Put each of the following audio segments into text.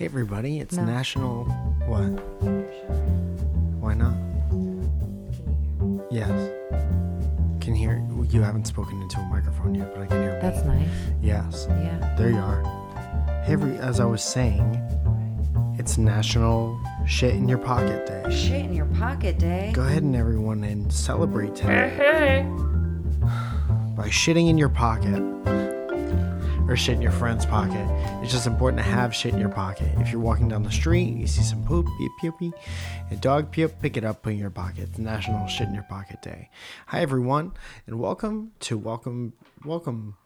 Hey everybody, it's No. National what? Why not? Yes. Can hear you haven't spoken into a microphone yet, but I can hear me. That's nice. Yes. Yeah. There you are. Hey every as I was saying, it's National Shit in Your Pocket Day. Shit in your pocket day. Go ahead and everyone and celebrate today by shitting in your pocket or shit in your friend's pocket. It's just important to have shit in your pocket. If you're walking down the street, you see some poop, you puke, a dog puke, pick it up, put it in your pocket. It's National Shit in Your Pocket Day. Hi everyone, and welcome to welcome welcome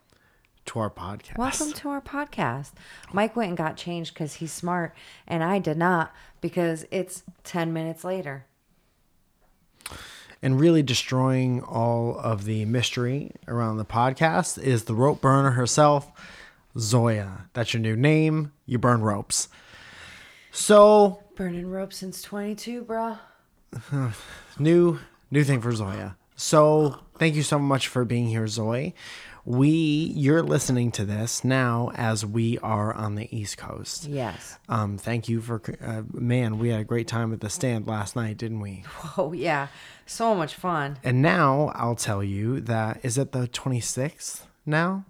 to our podcast. Welcome to our podcast. Mike went and got changed because he's smart, and I did not because it's 10 minutes later. And really destroying all of the mystery around the podcast is the rope burner herself, Zoya. That's your new name. You burn ropes. So Burning rope since 22, bro. new new thing for Zoya. So thank you so much for being here, Zoe. We you're listening to this now as we are on the East Coast. Yes. Um, thank you for uh, man. We had a great time at the stand last night, didn't we? Oh, yeah. So much fun. And now I'll tell you that is it the 26th now?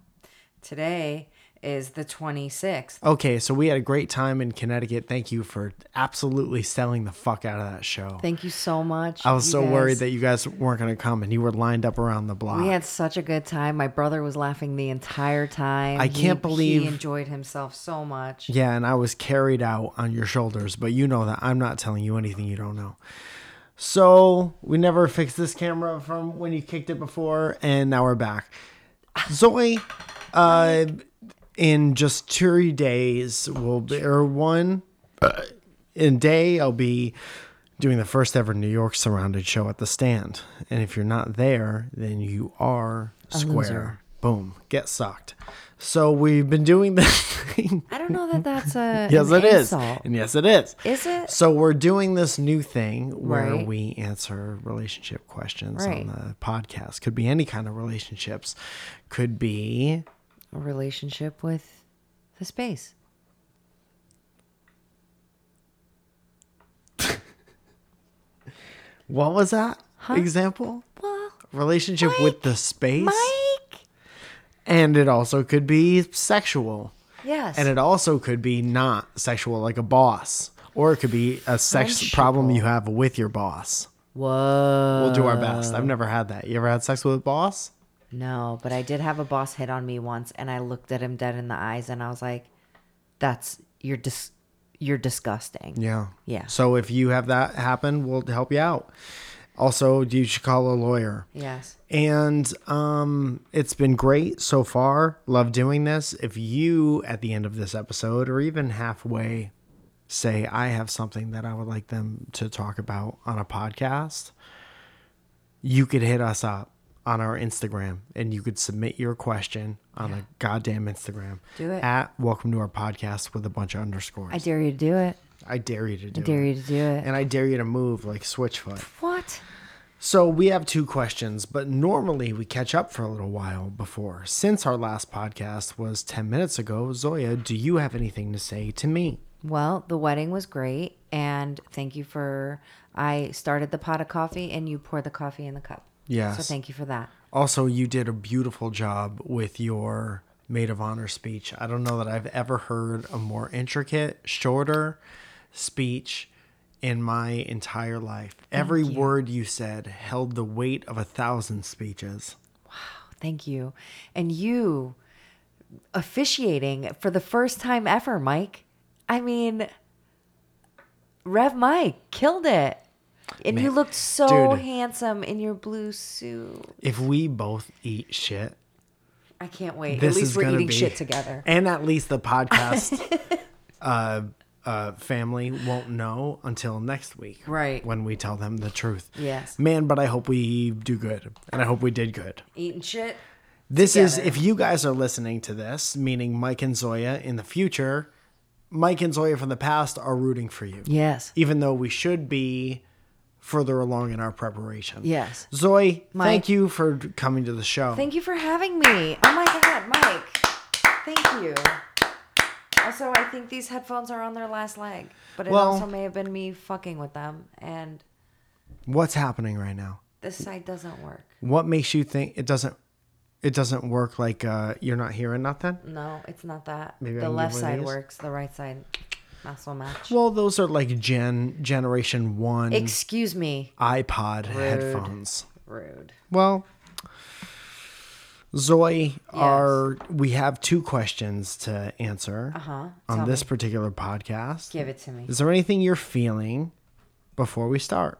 Today is the 26th. Okay, so we had a great time in Connecticut. Thank you for absolutely selling the fuck out of that show. Thank you so much. I was so guys. worried that you guys weren't going to come and you were lined up around the block. We had such a good time. My brother was laughing the entire time. I can't He- believe- he enjoyed himself so much. yeah, and I was carried out on your shoulders, but you know that I'm not telling you anything you don't know. So we never fixed this camera from when you kicked it before, and now we're back. Zoe, uh, in just two days, will be, or one uh, in day, I'll be doing the first ever New York surrounded show at the stand. And if you're not there, then you are square. Boom, get sucked. So we've been doing this thing. I don't know that that's a yes, it is, insult. and yes, it is. Is it? So we're doing this new thing where Right. we answer relationship questions Right. on the podcast. Could be any kind of relationships. Could be a relationship with the space. what was that example? Well, Relationship with the space, Mike. and it also could be sexual, Yes. and it also could be not sexual, like a boss, or it could be a sex problem you have with your boss. Whoa. We'll do our best. I've never had that. You ever had sex with a boss? No, but I did have a boss hit on me once, and I looked at him dead in the eyes, and I was like, "That's you're dis, you're disgusting." Yeah. Yeah. So if you have that happen, we'll help you out. Also, you should call a lawyer. Yes. And um, it's been great so far. Love doing this. If you, at the end of this episode or even halfway, say, I have something that I would like them to talk about on a podcast, you could hit us up on our Instagram and you could submit your question on a goddamn Instagram. Do it. At welcome to our podcast with a bunch of underscores. I dare you to do it. I dare you to do it. I dare it. you to do it. And I dare you to move like Switchfoot. what? So we have two questions, but normally we catch up for a little while before. Since our last podcast was 10 minutes ago, Zoya, do you have anything to say to me? Well, the wedding was great, and thank you for. I started the pot of coffee, and you poured the coffee in the cup. Yes. So thank you for that. Also, you did a beautiful job with your maid of honor speech. I don't know that I've ever heard a more intricate, shorter speech in my entire life. Every you. word you said held the weight of a thousand speeches. Wow, thank you. And you officiating for the first time ever, Mike. I mean, Rev Mike killed it. And you looked so dude. handsome in your blue suit. If we both eat shit, I can't wait. this At least we're eating be, shit together. and at least the podcast uh, uh, family won't know until next week, Right. When we tell them the truth. Yes. man. But I hope we do good, and I hope we did good. Eating shit. This is if you guys are listening to this, meaning Mike and Zoya in the future. Mike and Zoya from the past are rooting for you, Yes. even though we should be further along in our preparation. Yes. Zoe, Mike. thank you for coming to the show. Thank you for having me. Oh my God, Mike. Thank you. Also, I think these headphones are on their last leg, but it Well- also may have been me fucking with them, and What's happening right now? this side doesn't work. What makes you think it doesn't? It doesn't work like uh, you're not hearing nothing. No, it's not that. Maybe the left give one of side works, the right side so much. Well, those are like Gen Generation One Excuse me. iPod headphones. Rude. Well, Zoe, are we have two questions to answer Uh-huh. on Tell this me. particular podcast? Give it to me. Is there anything you're feeling before we start?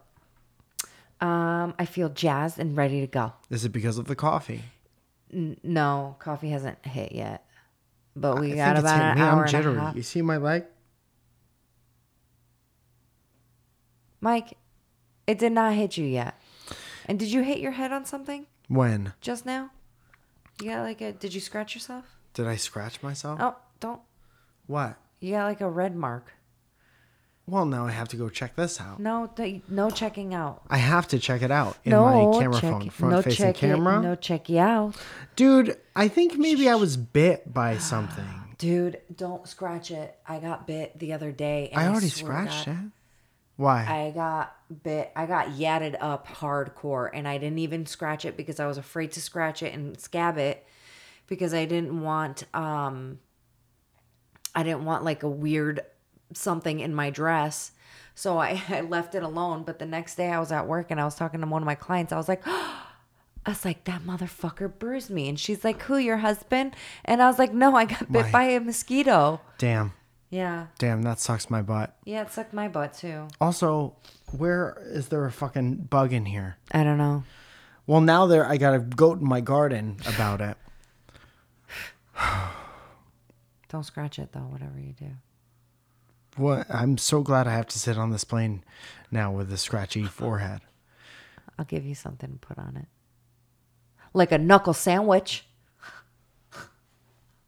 Um, I feel jazzed and ready to go. Is it because of the coffee? N- no, coffee hasn't hit yet, but we I got about an hour I'm jittery. half. You see my leg? Mike, it did not hit you yet. And did you hit your head on something When just now? You got like a. Did you scratch yourself? did I scratch myself? Oh, don't. What? You got like a red mark. Well, now I have to go check this out. No, th- no checking out. I have to check it out in no my camera check, phone, front no facing check camera. It, no check you out, Dude, I think maybe I was bit by something. dude. Don't scratch it. I got bit the other day. And I already swear to scratched God, it. Why? I got bit. I got yadded up hardcore, and I didn't even scratch it because I was afraid to scratch it and scab it because I didn't want um I didn't want like a weird something in my dress. So I, I left it alone. But the next day I was at work and I was talking to one of my clients. I was like, I was like, that motherfucker bruised me. And she's like, Who, your husband? And I was like, No, I got bit My- by a mosquito. damn, Yeah. damn, that sucks my butt. Yeah, it sucked my butt too. Also, where is there a fucking bug in here? I don't know. Well, now there, I got a goat in my garden about it. Don't scratch it though, whatever you do. What? I'm so glad I have to sit on this plane now with a scratchy forehead. I'll give you something to put on it. Like a knuckle sandwich.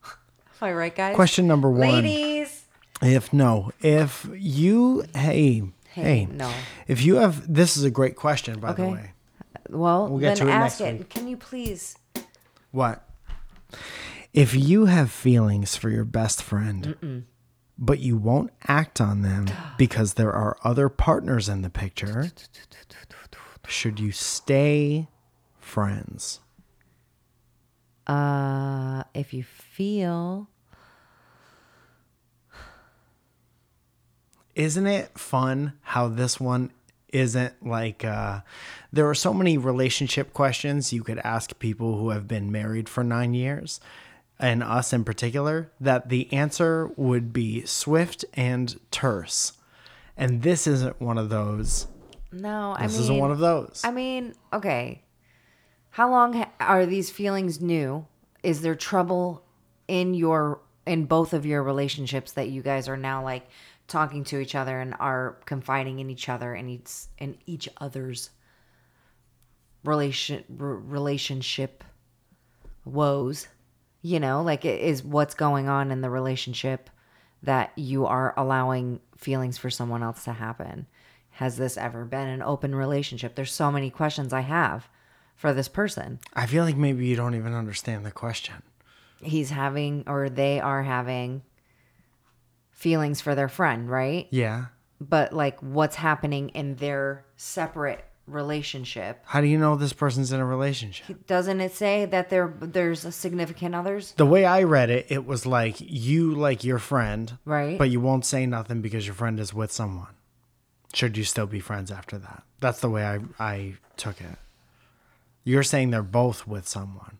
Am I right, guys? Question number one. Ladies. If no, if you, hey, hey, no. If you have, this is a great question, by the Okay. way. Well, We'll get then to it ask next it. week. Can you please? What? If you have feelings for your best friend, but you won't act on them because there are other partners in the picture, should you stay friends? Uh, if you feel Isn't it fun how this one isn't like uh there are so many relationship questions you could ask people who have been married for 9 years and us in particular that the answer would be swift and terse. And this isn't one of those. no, I This mean, isn't one of those. I mean, okay. How long ha- are these feelings new? Is there trouble in your in both of your relationships that you guys are now like talking to each other and are confiding in each other and each in each other's relation r- relationship woes? You know, like it is what's going on in the relationship that you are allowing feelings for someone else to happen. Has this ever been an open relationship? There's so many questions I have for this person. I feel like maybe you don't even understand the question. He's having or they are having feelings for their friend, right? Yeah. But like what's happening in their separate relationship? How do you know this person's in a relationship? Doesn't it say that there there's a significant others? The way I read it, it was like you like your friend, Right. But you won't say nothing because your friend is with someone. Should you still be friends after that? That's the way I I took it. You're saying they're both with someone.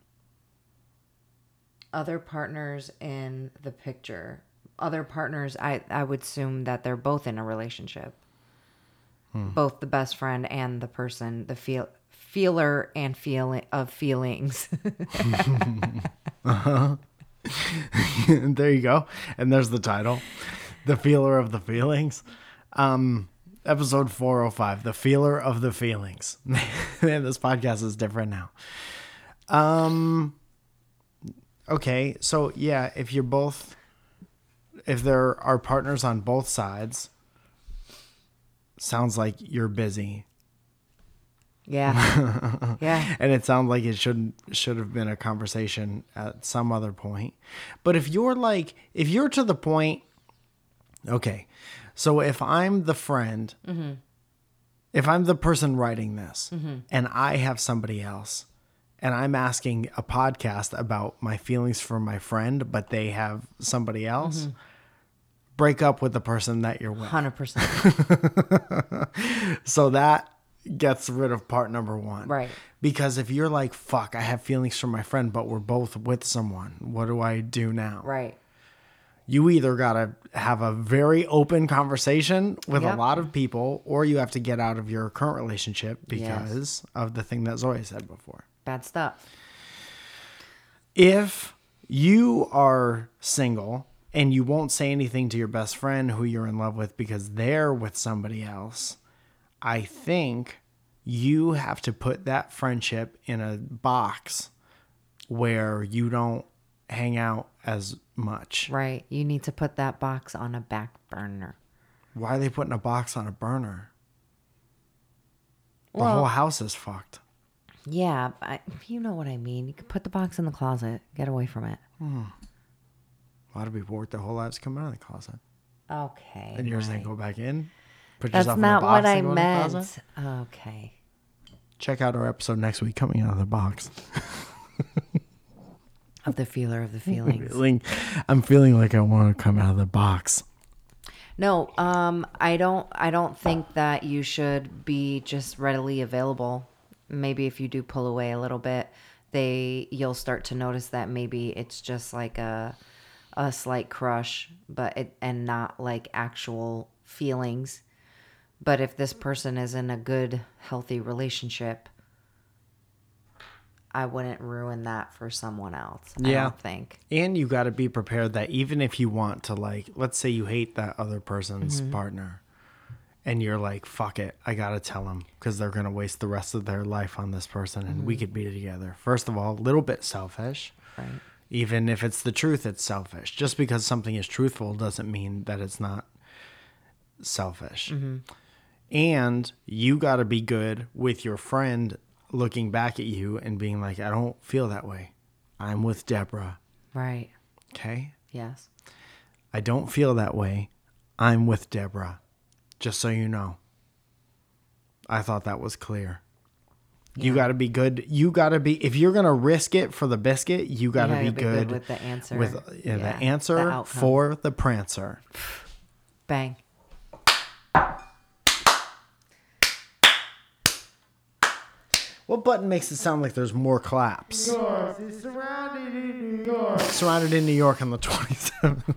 other partners in the picture other partners i i would assume that they're both in a relationship both the best friend and the person the feel feeler and feeling of feelings there you go. And there's the title. The feeler of the feelings. Um episode 405, The Feeler of the Feelings. Man, this podcast is different now. Um okay, so yeah, if you're both if there are partners on both sides, sounds like you're busy. Yeah. yeah. and it sounds like it should should have been a conversation at some other point. But if you're like if you're to the point okay. So if I'm the friend mm-hmm. if I'm the person writing this mm-hmm. and I have somebody else and I'm asking a podcast about my feelings for my friend but they have somebody else mm-hmm. Break up with the person that you're with. 100%. So that gets rid of part number one. Right. Because if you're like, fuck, I have feelings for my friend, but we're both with someone, what do I do now? right. You either got to have a very open conversation with a lot of people, or you have to get out of your current relationship because of the thing that Zoe said before. Bad stuff. If you are single and you won't say anything to your best friend who you're in love with because they're with somebody else, I think you have to put that friendship in a box where you don't hang out as much. Right. You need to put that box on a back burner. Why are they putting a box on a burner? The Well- whole house is fucked. Yeah, I, you know what I mean. You can put the box in the closet. Get away from it. Hmm. A lot of people work their whole lives come out of the closet. Okay. And you're saying right. go back in? Put That's yourself in not what box I and go in the closet? meant. Okay. Check out our episode next week coming out of the box. Of the feeler of the feelings. feeling I'm feeling like I want to come out of the box. No, um, I don't. I don't think that you should be just readily available. Maybe if you do pull away a little bit, they you'll start to notice that maybe it's just like a a slight crush, but it and not like actual feelings. But if this person is in a good, healthy relationship, I wouldn't ruin that for someone else. I Yeah. don't think. And you got to be prepared that even if you want to like let's say you hate that other person's Mm-hmm. partner and you're like fuck it, I got to tell them cuz they're going to waste the rest of their life on this person and Mm-hmm. we could be together. First of all, a little bit selfish. Right. Even if it's the truth, it's selfish. Just because something is truthful doesn't mean that it's not selfish. Mm-hmm. And you got to be good with your friend looking back at you and being like, I don't feel that way. I'm with Deborah. Right. Okay. Yes. I don't feel that way. I'm with Deborah. Just so you know. I thought that was clear. You got to be good. You got to be if you're going to risk it for the biscuit, you got to be, be good good with the answer. With yeah, Yeah, the the answer outcome. for the prancer. Bang. What button makes it sound like there's more claps? surrounded in New York. Surrounded in New York on the 27th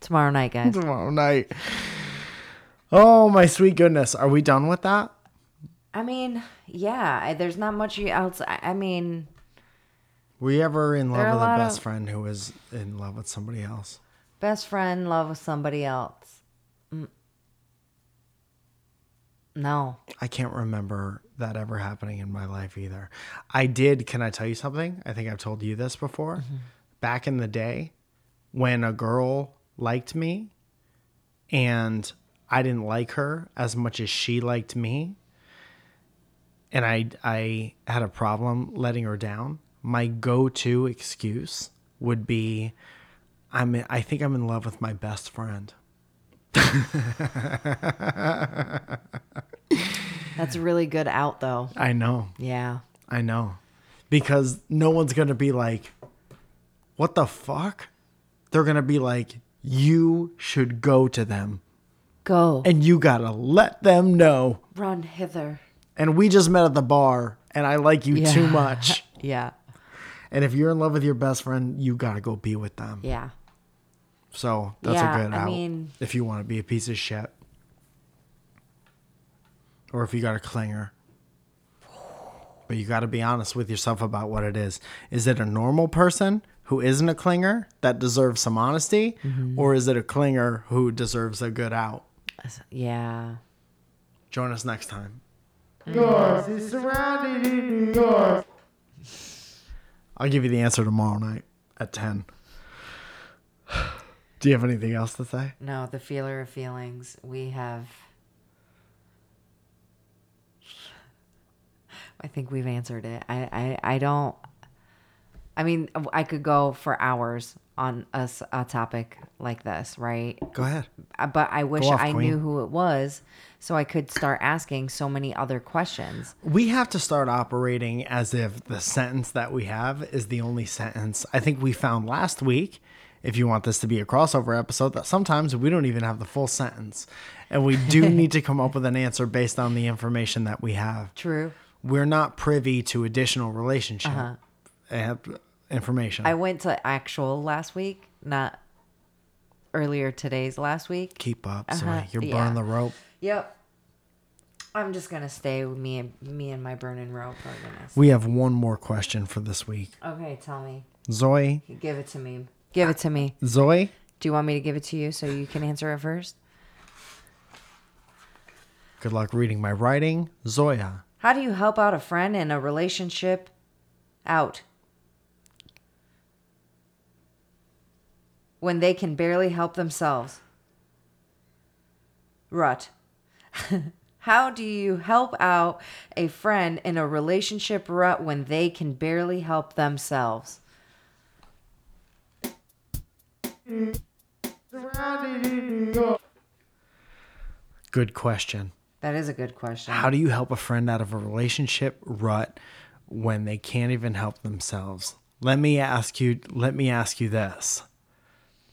Tomorrow night, guys. tomorrow night. Oh my sweet goodness. Are we done with that? I mean, yeah, I- there's not much else. I, I mean, Were you ever in love are a with a best friend who was in love with somebody else? best friend, love with somebody else. Mm. No. I can't remember that ever happening in my life either. I did. Can I tell you something? I think I've told you this before. Back in the day, when a girl liked me and I didn't like her as much as she liked me, and I I had a problem letting her down, my go-to excuse would be I'm in, I think I'm in love with my best friend. That's a really good out, though. I know. Yeah. I know. Because no one's going to be like, what the fuck? They're going to be like, you should go to them Go. and you got to let them know. Run hither. And we just met at the bar and I like you too much. Yeah. And if you're in love with your best friend, you got to go be with them. Yeah. So that's Yeah, a good I out mean- if you want to be a piece of shit. Or if you got a clinger. But you got to be honest with yourself about what it is. Is it a normal person who isn't a clinger that deserves some honesty? Mm-hmm. Or is it a clinger who deserves a good out? Yeah. Join us next time. York is surrounded in New York. I'll give you the answer tomorrow night at 10. Do you have anything else to say? No, the feeler of feelings. We have I think we've answered it. I, I, I don't. I mean, I could go for hours on a topic like this, right? Go ahead. Uh, But I wish off, I queen. knew who it was so I could start asking so many other questions. We have to start operating as if the sentence that we have is the only sentence. I think we found last week, if you want this to be a crossover episode, that sometimes we don't even have the full sentence. And we do need to come up with an answer based on the information that we have. True. We're not privy to additional relationship uh, information. I went to actual last week, not earlier today's last week. Keep up. Uh-huh, you're yeah. burning the rope. Yep. I'm just gonna stay with me and me and my burning rope. We have one more question for this week. Okay, tell me. Zoe, Give it to me. Give it to me. Zoe, Do you want me to give it to you so you can answer it first? good luck reading my writing. Zoya, How do you help out a friend in a relationship out? When they can barely help themselves. Rut. How do you help out a friend in a relationship rut when they can barely help themselves? Surrounded in New York. good question. That is a good question. How do you help a friend out of a relationship rut when they can't even help themselves? Let me ask you let me ask you this.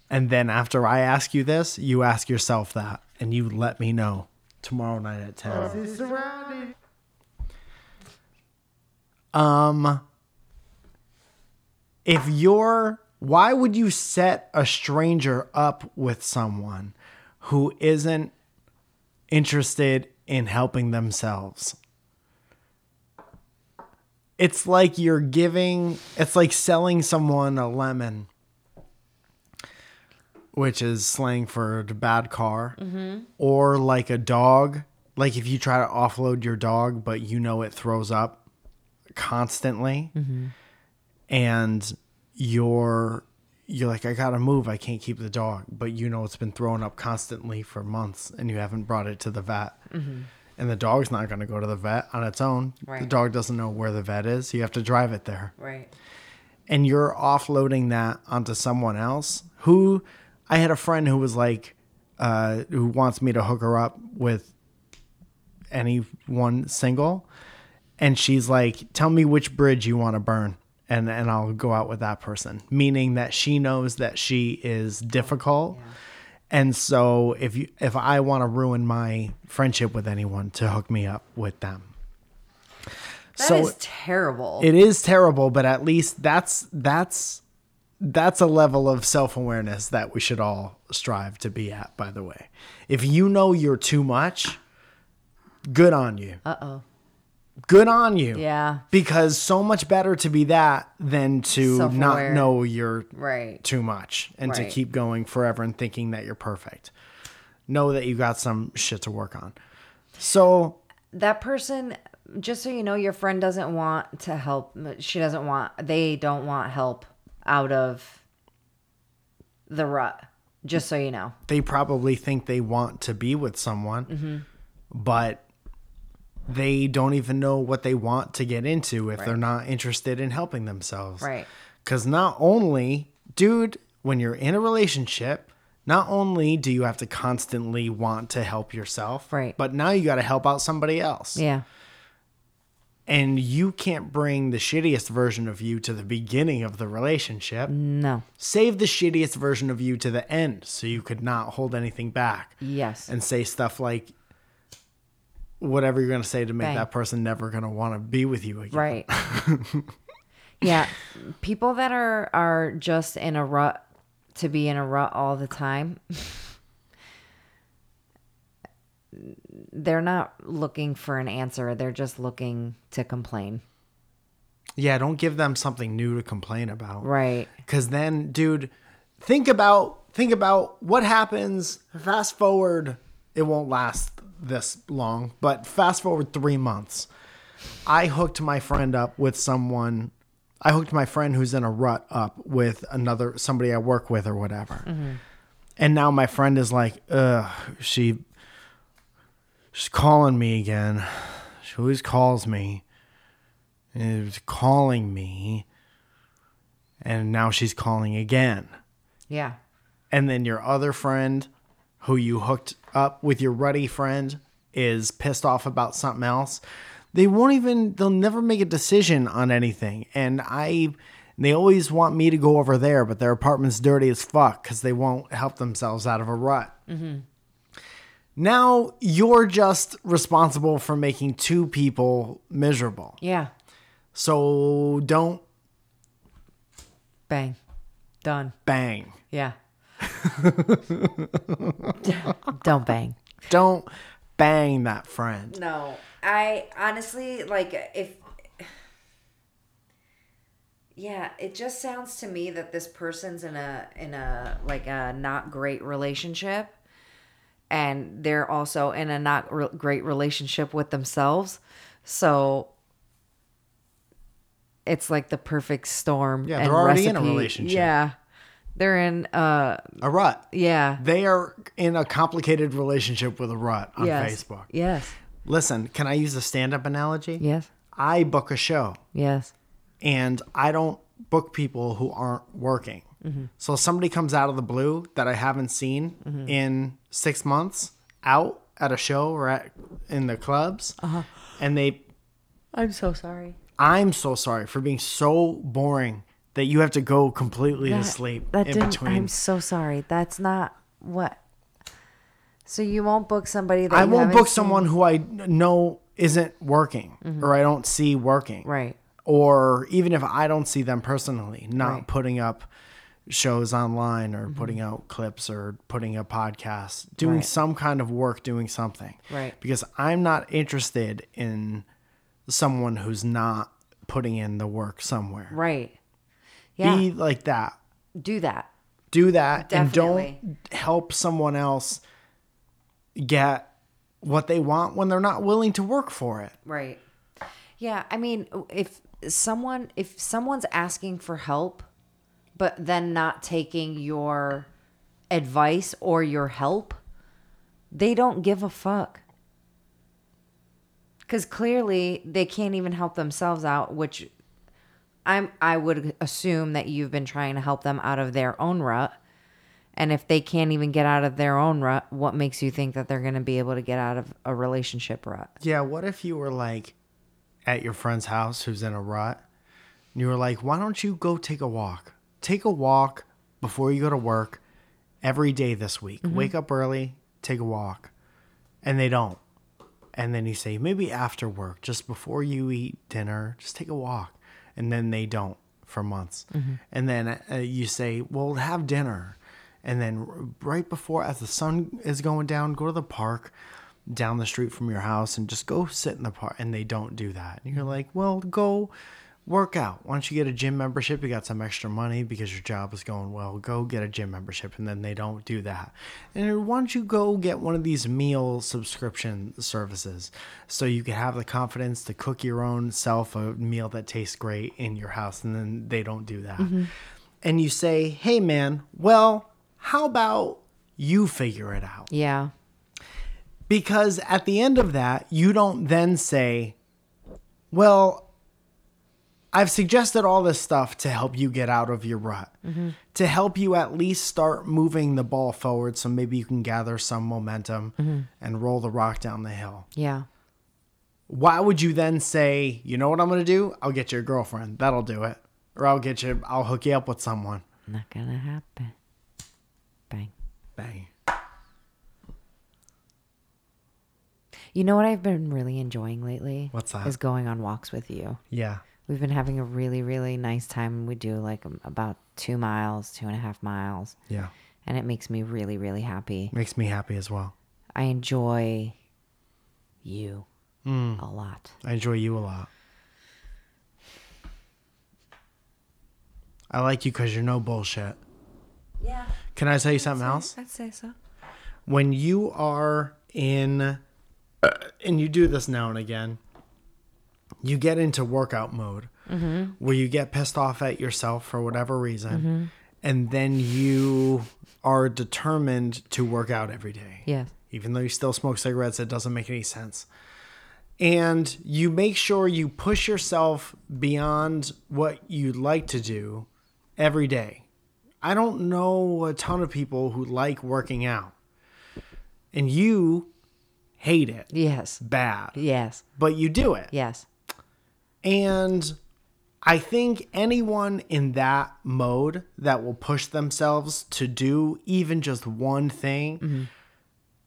And then after I ask you this, you ask yourself that and you let me know tomorrow night at 10. Is surrounded. Um if you're why would you set a stranger up with someone who isn't interested in helping themselves? It's like you're giving it's like selling someone a lemon which is slang for a bad car or like a dog. Like if you try to offload your dog but you know it throws up constantly and you're you're like i gotta move. I can't keep the dog but you know it's been throwing up constantly for months and you haven't brought it to the vet. And the dog's not going to go to the vet on its own. The dog doesn't know where the vet is. You have to drive it there. Right. and you're offloading that onto someone else who I had a friend who was like uh, who wants me to hook her up with anyone single. And she's like tell me which bridge you want to burn and and I'll go out with that person. Meaning that she knows that she is difficult. And so if you if I want to ruin my friendship with anyone to hook me up with them. That so is terrible. it is terrible, but at least that's that's that's a level of self-awareness that we should all strive to be at, by the way. If you know you're too much, good on you. uh oh. Good on you. Yeah. Because so much better to be that than to not know you're Right. too much and to keep going forever and thinking that you're perfect. Know that you got some shit to work on. So that person just so you know your friend doesn't want to help she doesn't want they don't want help out of the rut just so you know they probably think they want to be with someone, Mm-hmm. but they don't even know what they want to get into if they're not interested in helping themselves. Right. Because not only, dude, when you're in a relationship, not only do you have to constantly want to help yourself, Right. but now you got to help out somebody else. yeah And you can't bring the shittiest version of you to the beginning of the relationship. no Save the shittiest version of you to the end so you could not hold anything back yes and say stuff like whatever you're going to say to make Bang. that person never going to want to be with you again. right yeah people that are are just in a rut to be in a rut all the time they're not looking for an answer they're just looking to complain Yeah, don't give them something new to complain about. right Cuz then, dude, think about think about what happens fast forward it won't last this long, but fast forward 3 months. I hooked my friend up with someone I hooked my friend who's in a rut up with another somebody I work with or whatever. Mm-hmm. And now my friend is like, ugh, she she's calling me again. She always calls me. and is calling me, and now she's calling again. Yeah. And then your other friend, who you hooked up with your ruddy friend, is pissed off about something else. They won't even, they'll never make a decision on anything. And I, they always want me to go over there, but their apartment's dirty as fuck because they won't help themselves out of a rut. Mm-hmm. Now you're just responsible for making two people miserable. Yeah. So don't Bang. Done. bang. Yeah. Don't bang. Don't bang that friend. No, I honestly like if. Yeah, it just sounds to me that this person's in a in a like a not great relationship, and they're also in a not re- great relationship with themselves. So it's like the perfect storm. Yeah, they're already in a relationship. Yeah, they're in. uh A rut. Yeah. They are in a complicated relationship with a rut on yes. Facebook. Yes. Listen, can I use a stand up analogy? Yes. I book a show Yes. and I don't book people who aren't working. Mm-hmm. So if somebody comes out of the blue that I haven't seen mm-hmm. in six months out at a show or at in the clubs, uh-huh. and they, I'm so sorry. I'm so sorry for being so boring that you have to go completely to sleep That in didn't. between. I'm so sorry. That's not what. So you won't book somebody that I won't book seen- someone who I know isn't working mm-hmm. or I don't see working. Right. Or even if I don't see them personally, not Right. putting up shows online or mm-hmm. putting out clips or putting a podcast, doing Right. some kind of work, doing something. Right. Because I'm not interested in someone who's not putting in the work somewhere. Right. Yeah. Be like that. do that. do that Definitely. and don't help someone else get what they want when they're not willing to work for it. Right. Yeah. I mean, if someone if someone's asking for help, but then not taking your advice or your help, they don't give a fuck. Because clearly they can't even help themselves out, which I'm I would assume that you've been trying to help them out of their own rut. And if they can't even get out of their own rut, what makes you think that they're going to be able to get out of a relationship rut? Yeah, what if you were like at your friend's house who's in a rut and you were like, why don't you go take a walk? Take a walk before you go to work every day this week. Mm-hmm. Wake up early, take a walk. And they don't. And then you say, maybe after work, just before you eat dinner, just take a walk. And then they don't for months. Mm-hmm. And then uh, you say, well, have dinner. And then right before, as the sun is going down, go to the park down the street from your house and just go sit in the park. And they don't do that. And you're mm-hmm. like, well, go work out. Don't you get a gym membership? You got some extra money because your job is going well. Go get a gym membership. And then they don't do that. And why don't you go get one of these meal subscription services so you can have the confidence to cook your own self a meal that tastes great in your house? And then they don't do that. Mm-hmm. And you say, hey, man, well, how about you figure it out? Yeah. Because at the end of that, you don't then say, well, I've suggested all this stuff to help you get out of your rut, to help you at least start moving the ball forward so maybe you can gather some momentum and roll the rock down the hill. Yeah. Why would you then say, you know what I'm going to do? I'll get you a girlfriend. That'll do it. Or I'll get you, I'll hook you up with someone. Not gonna happen. Bang. Bang. You know what I've been really enjoying lately? What's that? Is going on walks with you. Yeah. We've been having a really, really nice time. We do like um, about two miles, two and a half miles, Yeah. and it makes me really, really happy. Makes me happy as well. I enjoy you a lot. I enjoy you a lot. I like you because you're no bullshit. Yeah. Can I tell you something else? I'd say so. When you are in, and you do this now and again, you get into workout mode where you get pissed off at yourself for whatever reason, and then you are determined to work out every day. Yes. Even though you still smoke cigarettes, it doesn't make any sense. and you make sure you push yourself beyond what you'd like to do every day. I don't know a ton of people who like working out, and you hate it Yes. bad, Yes. but you do it. Yes. And I think anyone in that mode that will push themselves to do even just one thing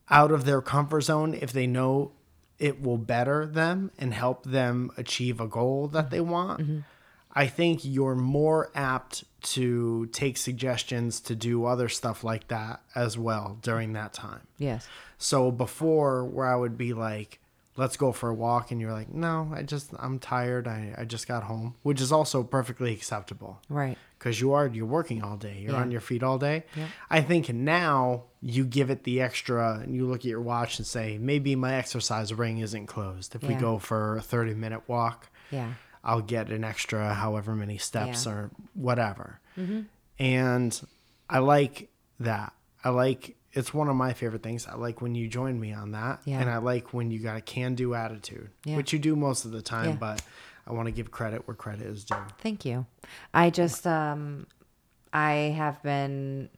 out of their comfort zone if they know it will better them and help them achieve a goal that they want, I think you're more apt to take suggestions to do other stuff like that as well during that time. Yes. So before where I would be like, let's go for a walk and you're like, no, I just I'm tired. I, I just got home, which is also perfectly acceptable Right. because you are you're working all day. You're Yeah. on your feet all day. Yeah. I think now you give it the extra and you look at your watch and say, maybe my exercise ring isn't closed. If we go for a 30 minute walk, Yeah. I'll get an extra however many steps Yeah. Mm-hmm. or whatever. And I like that. I like it's one of my favorite things. I like when you join me on that. Yeah. And I like when you got a can do attitude, Yeah. which you do most of the time, Yeah. but I want to give credit where credit is due. Thank you. I just um I have been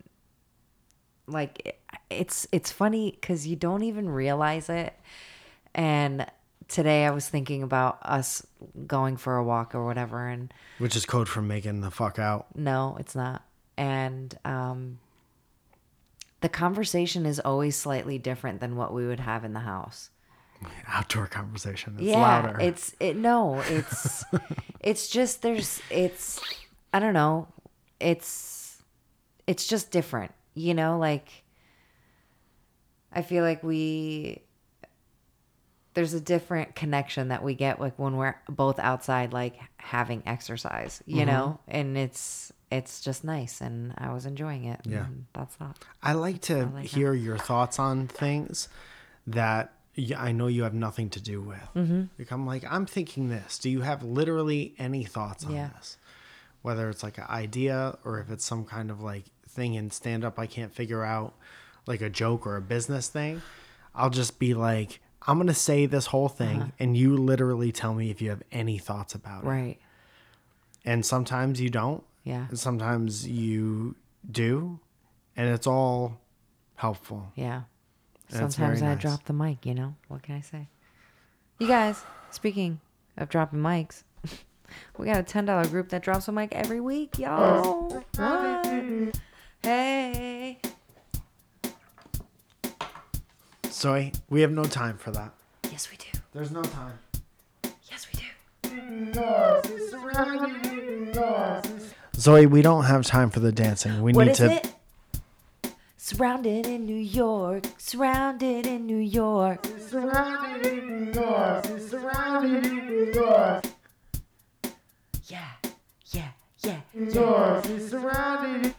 like it's it's funny cuz you don't even realize it. And today I was thinking about us going for a walk or whatever and Which is code for making the fuck out. no, it's not. And um the conversation is always slightly different than what we would have in the house. Outdoor conversation. It's yeah, louder. it's it no, it's it's just there's it's I don't know. It's it's just different. You know, like I feel like we there's a different connection that we get like when we're both outside like having exercise, you mm-hmm. know? And it's it's just nice and I was enjoying it. Yeah. and that's that. I like to like that. hear your thoughts on things that I know you have nothing to do with. Mm-hmm. Like I'm like, I'm thinking this. Do you have literally any thoughts on Yeah. this? Whether it's like an idea or if it's some kind of like thing in stand up I can't figure out, like a joke or a business thing, I'll just be like, I'm gonna say this whole thing, and you literally tell me if you have any thoughts about it. Right. And sometimes you don't, Yeah. and sometimes you do, and it's all helpful. Yeah. And Sometimes I nice. drop the mic, you know? What can I say? You guys, speaking of dropping mics, we got a $10 group that drops a mic every week, y'all. What? Hey. Sorry, we have no time for that. Yes, we do. There's no time. Yes, we do. Zoe, we don't have time for the dancing. We What need is to. it? Surrounded in New York. Surrounded in New York. Surrounded in New York. Surrounded in New York. Yeah. Yeah. Yeah. New York. Surrounded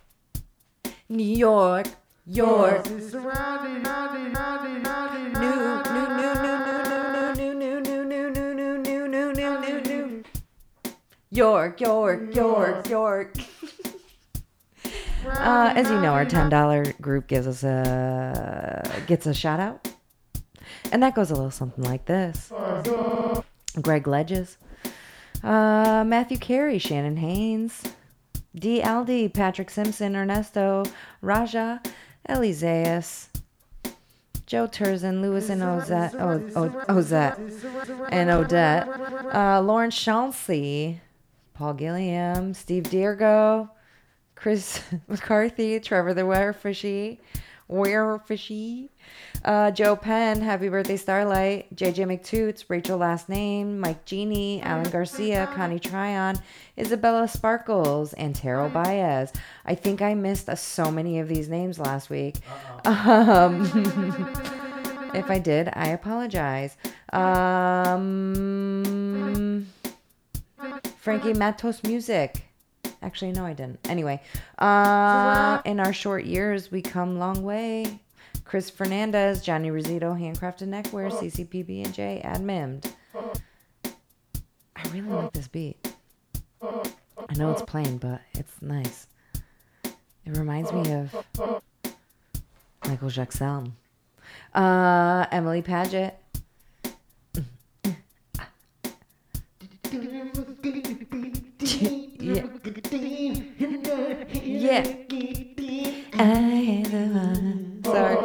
New York. York. in surrounded, surrounded, surrounded, surrounded, York, York, York, York. Uh, as you know, our ten dollar group gives us a gets a shout out, and that goes a little something like this: Greg Ledges, uh, Matthew Carey, Shannon Haynes, D. Aldi, Patrick Simpson, Ernesto, Raja, Eliseus, Joe Turzin, Lewis and Ozette, o- o- Ozette and Odette, uh, Lawrence Chauncey, Paul Gilliam, Steve Diergo, Chris McCarthy, Trevor the Werefishy, Werefishy, uh, Joe Penn, Happy Birthday Starlight, JJ McToots, Rachel Last Name, Mike Genie, Alan Garcia, Connie Tryon, Isabella Sparkles, and Taro Baez. I think I missed uh, so many of these names last week. Um, if I did, I apologize. Um, Frankie Matos Music. Actually, no, I didn't. Anyway, uh, in our short years, we come long way. Chris Fernandez, Johnny Rosito, Handcrafted Neckwear, CCPB and J, Admimmed. I really like this beat. I know it's plain, but it's nice. It reminds me of Michael Jackson. Uh, Emily Paget. Yeah. I am the one. Sorry.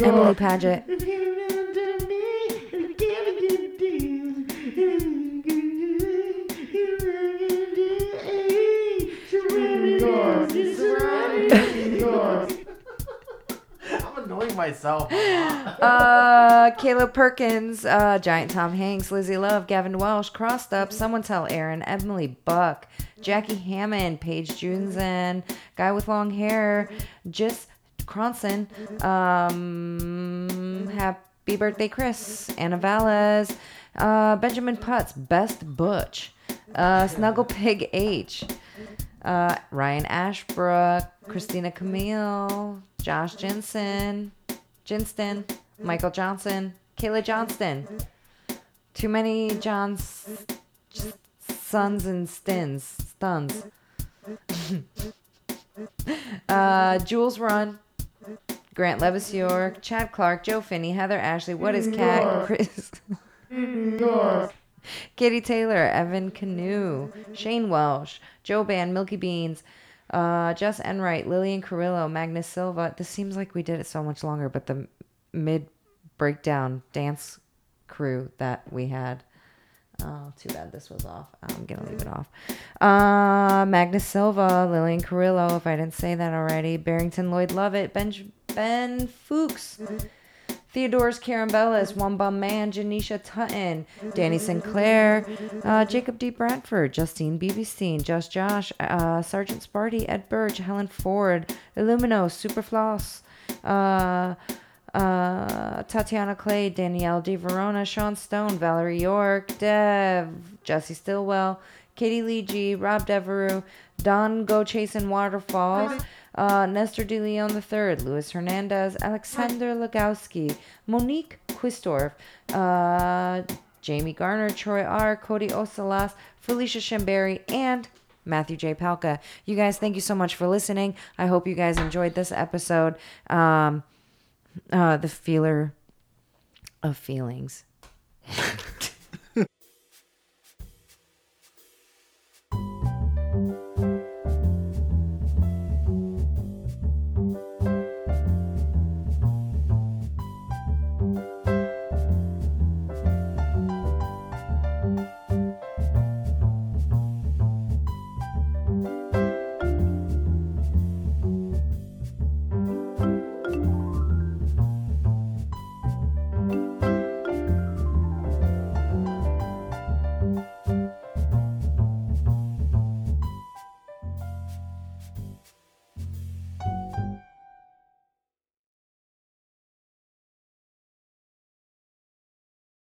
Emily Paget. Myself. Uh, Caleb Perkins, uh, Giant Tom Hanks, Lizzie Love, Gavin Welsh, Crossed Up, Someone Tell Aaron, Emily Buck, Jackie Hammond, Paige Junzen, Guy with Long Hair, Just Cronson, um, Happy Birthday Chris, Anna Valles, uh, Benjamin Putz, Best Butch, uh, Snuggle Pig H, uh, Ryan Ashbrook, Christina Camille, Josh Jensen, Jinston, Michael Johnson, Kayla Johnston. Too many Johns, sons and stins, stuns. uh, Jules Run, Grant Levis York, Chad Clark, Joe Finney, Heather Ashley, What is Cat, Chris. Katie Taylor, Evan Canoe, Shane Welsh, Joe Band, Milky Beans, uh, Jess Enright, Lillian Carrillo, Magnus Silva. This seems like we did it so much longer, but the mid breakdown dance crew that we had. Oh, too bad this was off. I'm gonna leave it off. Uh, Magnus Silva, Lillian Carrillo, if I didn't say that already. Barrington Lloyd Lovett, Ben Ben Fuchs, Theodore's Karen Bellis, One Bum Man, Janisha Tutton, Danny Sinclair, uh, Jacob D. Bradford, Justine Beebestein, Just Josh, uh, Sergeant Sparty, Ed Birch, Helen Ford, Illumino, Superfloss, uh, uh, Tatiana Clay, Danielle D. Verona, Sean Stone, Valerie York, Dev, Jesse Stillwell, Katie Lee G, Rob Devereaux, Don Go Chasing Waterfalls, uh, Nestor De Leon III, Luis Hernandez, Alexander Legowski, Monique Quistorf, uh, Jamie Garner, Troy R, Cody Osalas, Felicia Shamberi, and Matthew J. Palka. You guys, thank you so much for listening. I hope you guys enjoyed this episode. Um, uh, the feeler of feelings.